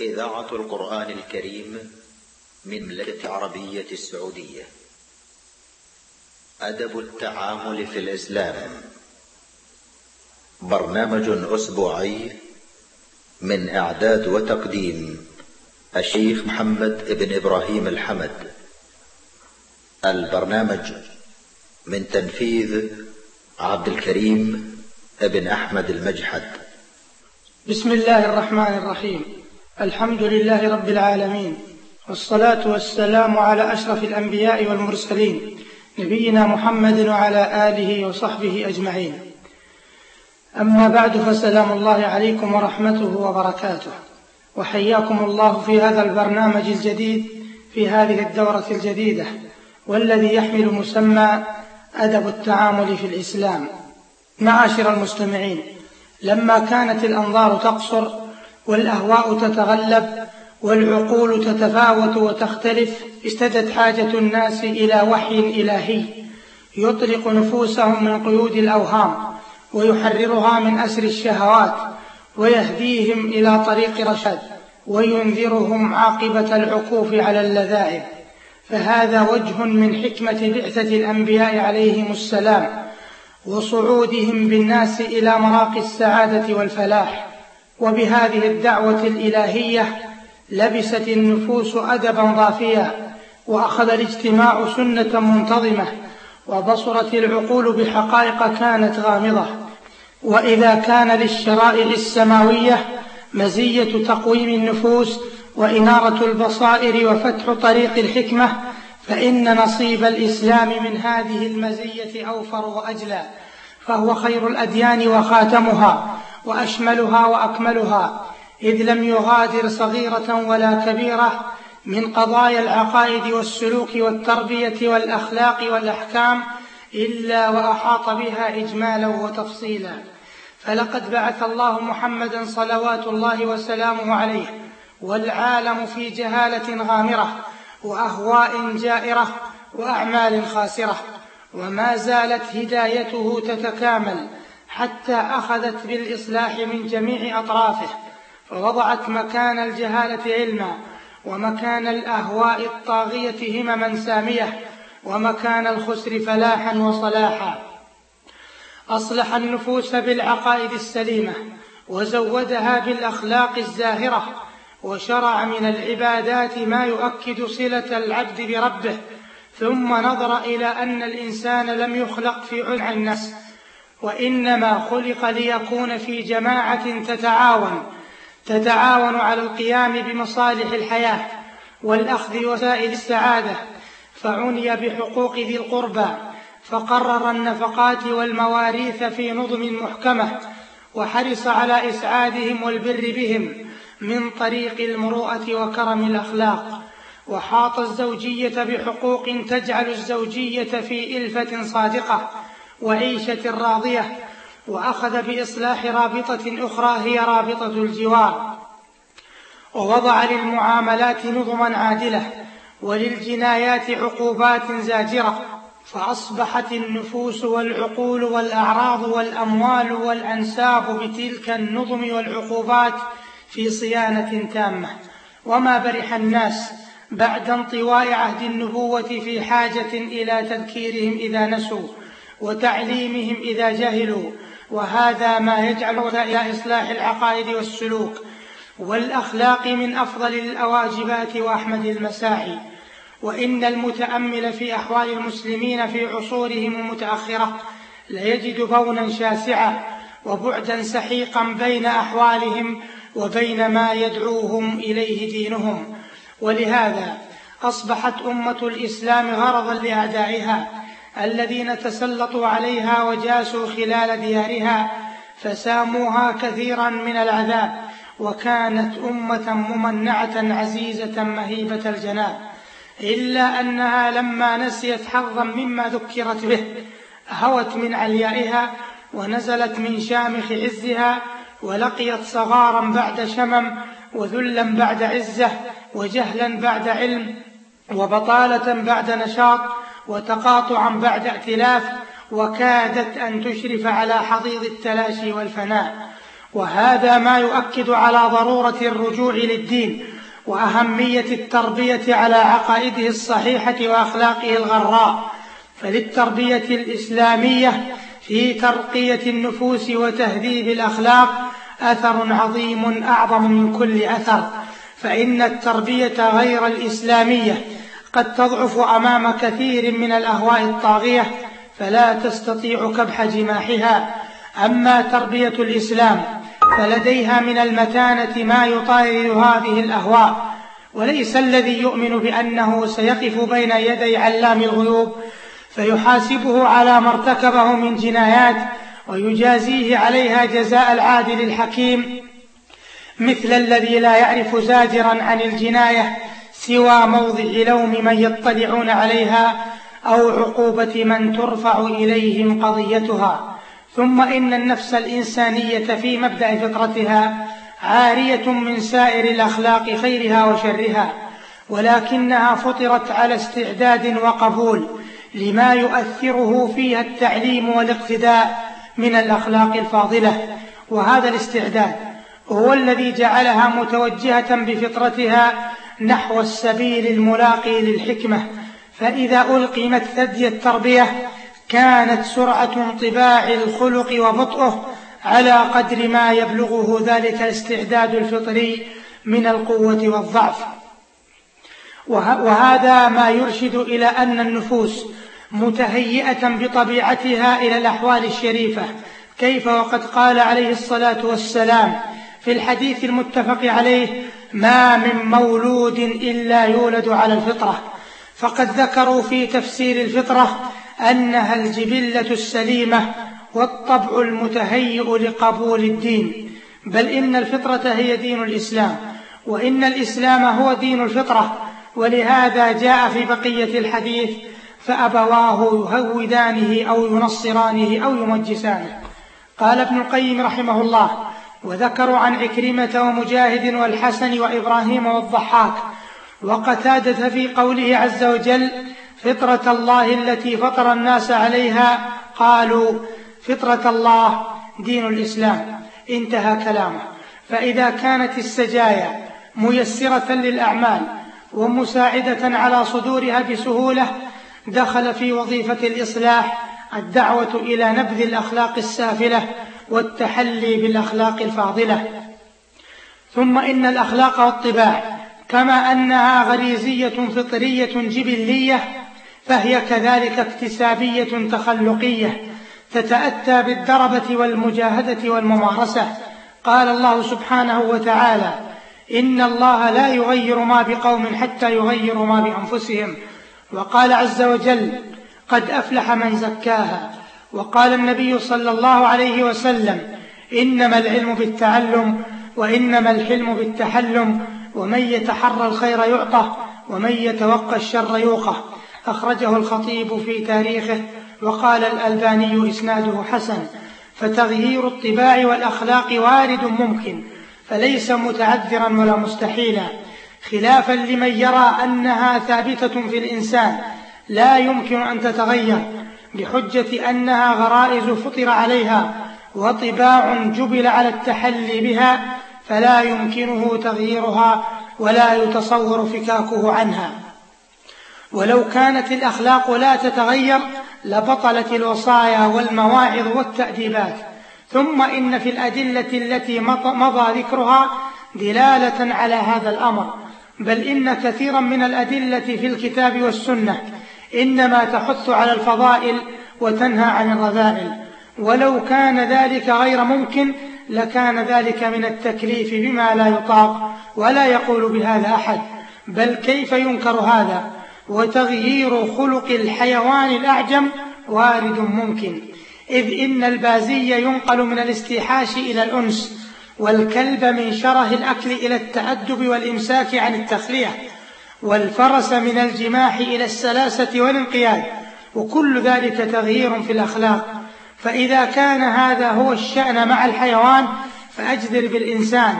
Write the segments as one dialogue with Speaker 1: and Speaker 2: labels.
Speaker 1: إذاعة القرآن الكريم من مملكة عربية السعودية. أدب التعامل في الإسلام. برنامج أسبوعي من إعداد وتقديم الشيخ محمد بن إبراهيم الحمد. البرنامج من تنفيذ عبد الكريم بن أحمد المجحد.
Speaker 2: بسم الله الرحمن الرحيم. الحمد لله رب العالمين والصلاة والسلام على أشرف الأنبياء والمرسلين نبينا محمد وعلى آله وصحبه أجمعين. أما بعد فسلام الله عليكم ورحمته وبركاته. وحياكم الله في هذا البرنامج الجديد في هذه الدورة الجديدة والذي يحمل مسمى أدب التعامل في الإسلام. معاشر المستمعين لما كانت الأنظار تقصر والأهواء تتغلب والعقول تتفاوت وتختلف اشتدت حاجة الناس إلى وحي إلهي. يطلق نفوسهم من قيود الأوهام ويحررها من أسر الشهوات ويهديهم إلى طريق رشاد وينذرهم عاقبة العكوف على اللذائذ. فهذا وجه من حكمة بعثة الأنبياء عليهم السلام وصعودهم بالناس إلى مراقي السعادة والفلاح. وبهذه الدعوة الإلهية لبست النفوس أدبا ضافيا وأخذ الاجتماع سنة منتظمة وبصرت العقول بحقائق كانت غامضة. وإذا كان للشرائع السماوية مزية تقويم النفوس وإنارة البصائر وفتح طريق الحكمة فإن نصيب الإسلام من هذه المزية أوفر وأجلى فهو خير الأديان وخاتمها. وأشملها وأكملها إذ لم يغادر صغيرة ولا كبيرة من قضايا العقائد والسلوك والتربية والأخلاق والأحكام إلا وأحاط بها إجمالا وتفصيلا. فلقد بعث الله محمدا صلوات الله وسلامه عليه والعالم في جهالة غامرة وأهواء جائرة وأعمال خاسرة وما زالت هدايته تتكامل حتى أخذت بالإصلاح من جميع أطرافه فوضعت مكان الجهالة علما ومكان الأهواء الطاغية همما سامية ومكان الخسر فلاحا وصلاحا. أصلح النفوس بالعقائد السليمة وزودها بالأخلاق الزاهرة وشرع من العبادات ما يؤكد صلة العبد بربه ثم نظر إلى أن الإنسان لم يخلق في عن الناس وإنما خلق ليكون في جماعة تتعاون تتعاون على القيام بمصالح الحياة والأخذ وسائل السعادة. فعني بحقوق ذي القربى فقرر النفقات والمواريث في نظم محكمة وحرص على إسعادهم والبر بهم من طريق المروءة وكرم الأخلاق. وحاط الزوجية بحقوق تجعل الزوجية في إلفة صادقة. وعيشة راضية وأخذ بإصلاح رابطة أخرى هي رابطة الجوار. ووضع للمعاملات نظما عادلة وللجنايات عقوبات زاجرة فأصبحت النفوس والعقول والأعراض والأموال والأنساب بتلك النظم والعقوبات في صيانة تامة. وما برح الناس بعد انطواء عهد النبوة في حاجة إلى تذكيرهم إذا نسوا. وتعليمهم إذا جهلوا وهذا ما يجعل إلى إصلاح العقائد والسلوك والأخلاق من أفضل الأواجبات وأحمد المساعي. وإن المتأمل في أحوال المسلمين في عصورهم المتأخرة ليجد بونا شاسعا وبعدا سحيقا بين أحوالهم وبين ما يدعوهم إليه دينهم. ولهذا أصبحت أمة الإسلام غرضا لأعدائها الذين تسلطوا عليها وجاسوا خلال ديارها فساموها كثيرا من العذاب وكانت أمة ممنعة عزيزة مهيبة الجناب إلا أنها لما نسيت حظا مما ذكرت به هوت من عليائها ونزلت من شامخ عزها ولقيت صغارا بعد شمم وذلا بعد عزة وجهلا بعد علم وبطالة بعد نشاط وتقاطعا بعد ائتلاف وكادت أن تشرف على حضيض التلاشي والفناء. وهذا ما يؤكد على ضرورة الرجوع للدين وأهمية التربية على عقائده الصحيحة وأخلاقه الغراء. فللتربية الإسلامية في ترقية النفوس وتهذيب الأخلاق أثر عظيم أعظم من كل أثر. فإن التربية غير الإسلامية قد تضعف أمام كثير من الأهواء الطاغية فلا تستطيع كبح جماحها أما تربية الإسلام فلديها من المتانة ما يطارد هذه الأهواء. وليس الذي يؤمن بأنه سيقف بين يدي علام الغيوب فيحاسبه على ما ارتكبه من جنايات ويجازيه عليها جزاء العادل الحكيم. مثل الذي لا يعرف زاجرا عن الجناية سوى موضع لوم من يطلعون عليها أو عقوبة من ترفع إليهم قضيتها. ثم إن النفس الإنسانية في مبدأ فطرتها عارية من سائر الأخلاق خيرها وشرها ولكنها فطرت على استعداد وقبول لما يؤثره فيها التعليم والاقتداء من الأخلاق الفاضلة. وهذا الاستعداد هو الذي جعلها متوجهة بفطرتها نحو السبيل الملاقي للحكمة فإذا ألقمت ثدي التربية كانت سرعة انطباع الخلق وبطئه على قدر ما يبلغه ذلك الاستعداد الفطري من القوة والضعف. وهذا ما يرشد إلى أن النفوس متهيئة بطبيعتها إلى الأحوال الشريفة كيف وقد قال عليه الصلاة والسلام في الحديث المتفق عليه ما من مولود إلا يولد على الفطرة. فقد ذكروا في تفسير الفطرة أنها الجبلة السليمة والطبع المتهيئ لقبول الدين. بل إن الفطرة هي دين الإسلام وإن الإسلام هو دين الفطرة. ولهذا جاء في بقية الحديث فأبواه يهودانه أو ينصرانه أو يمجسانه. قال ابن القيم رحمه الله وذكروا عن عكرمة ومجاهد والحسن وإبراهيم والضحاك. وقتادة في قوله عز وجل فطرة الله التي فطر الناس عليها قالوا فطرة الله دين الإسلام. انتهى كلامه. فإذا كانت السجايا ميسرة للأعمال ومساعدة على صدورها بسهولة دخل في وظيفة الإصلاح الدعوة إلى نبذ الأخلاق السافلة والتحلي بالأخلاق الفاضلة. ثم إن الأخلاق والطباع كما أنها غريزية فطرية جبلية فهي كذلك اكتسابية تخلقية تتأتى بالدربة والمجاهدة والممارسة. قال الله سبحانه وتعالى إن الله لا يغير ما بقوم حتى يغيروا ما بأنفسهم. وقال عز وجل قد أفلح من زكاها. وقال النبي صلى الله عليه وسلم إنما العلم بالتعلم وإنما الحلم بالتحلم ومن يتحرى الخير يعطى ومن يتوقى الشر يوقى. أخرجه الخطيب في تاريخه وقال الألباني إسناده حسن فتغيير الطباع والأخلاق وارد ممكن فليس متعذرا ولا مستحيلا. خلافا لمن يرى أنها ثابتة في الإنسان لا يمكن أن تتغير. بحجة أنها غرائز فطر عليها وطباع جبل على التحلي بها فلا يمكنه تغييرها ولا يتصور فكاكه عنها. ولو كانت الأخلاق لا تتغير لبطلت الوصايا والمواعظ والتأديبات. ثم إن في الأدلة التي مضى ذكرها دلالة على هذا الأمر. بل إن كثيرا من الأدلة في الكتاب والسنة إنما تحث على الفضائل وتنهى عن الرذائل. ولو كان ذلك غير ممكن لكان ذلك من التكليف بما لا يطاق ولا يقول بهذا أحد. بل كيف ينكر هذا؟ وتغيير خلق الحيوان الأعجم وارد ممكن. إذ إن البازي ينقل من الاستيحاش إلى الأنس والكلب من شره الأكل إلى التأدب والإمساك عن التخلية. والفرس من الجماح إلى السلاسة والانقياد وكل ذلك تغيير في الأخلاق. فإذا كان هذا هو الشأن مع الحيوان فأجدر بالإنسان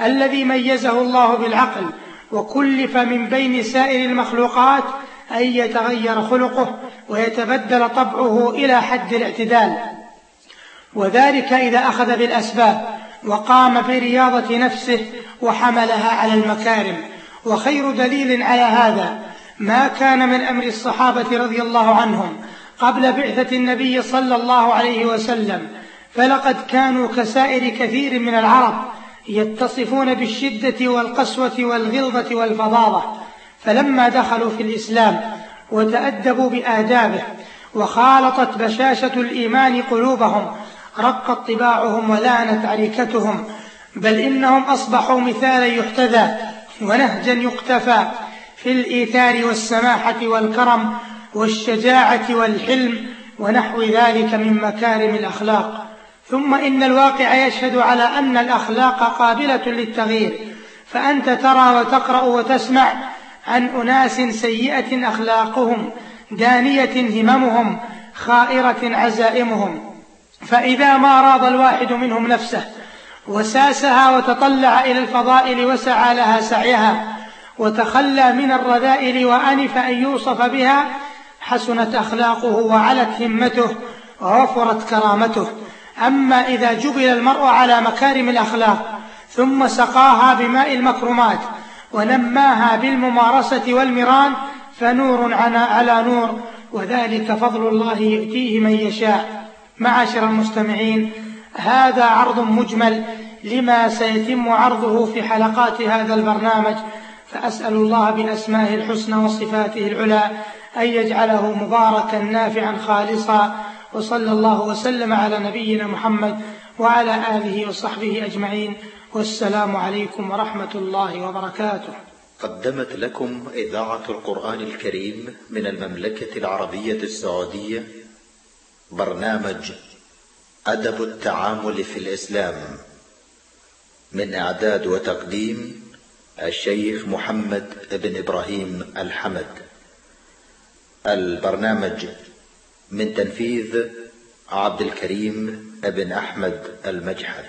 Speaker 2: الذي ميزه الله بالعقل وكلف من بين سائر المخلوقات أن يتغير خلقه ويتبدل طبعه إلى حد الاعتدال. وذلك إذا أخذ بالأسباب وقام برياضة نفسه وحملها على المكارم. وخير دليل على هذا ما كان من أمر الصحابة رضي الله عنهم قبل بعثة النبي صلى الله عليه وسلم فلقد كانوا كسائر كثير من العرب يتصفون بالشدة والقسوة والغلظة والفظاظة. فلما دخلوا في الإسلام وتأدبوا بآدابه وخالطت بشاشة الإيمان قلوبهم رقت طباعهم ولانت عريكتهم بل إنهم أصبحوا مثالا يحتذى ونهجا يقتفى في الإيثار والسماحة والكرم والشجاعة والحلم ونحو ذلك من مكارم الأخلاق. ثم إن الواقع يشهد على أن الأخلاق قابلة للتغيير فأنت ترى وتقرأ وتسمع عن أناس سيئة أخلاقهم دانية هممهم خائرة عزائمهم. فإذا ما راض الواحد منهم نفسه وساسها وتطلع إلى الفضائل وسعى لها سعيها وتخلى من الرذائل وأنف أن يوصف بها حسنت أخلاقه وعلت همته ووفرت كرامته. أما إذا جبل المرء على مكارم الأخلاق ثم سقاها بماء المكرمات ونماها بالممارسة والمران فنور على نور. وذلك فضل الله يؤتيه من يشاء. معاشر المستمعين هذا عرض مجمل لما سيتم عرضه في حلقات هذا البرنامج. فأسأل الله بأسمائه الحسنى وصفاته العلى أن يجعله مباركا نافعا خالصا. وصلى الله وسلم على نبينا محمد وعلى آله وصحبه أجمعين. والسلام عليكم ورحمة الله وبركاته.
Speaker 1: قدمت لكم إذاعة القرآن الكريم من المملكة العربية السعودية برنامج أدب التعامل في الإسلام من إعداد وتقديم الشيخ محمد بن إبراهيم الحمد. البرنامج من تنفيذ عبد الكريم بن أحمد المجحد.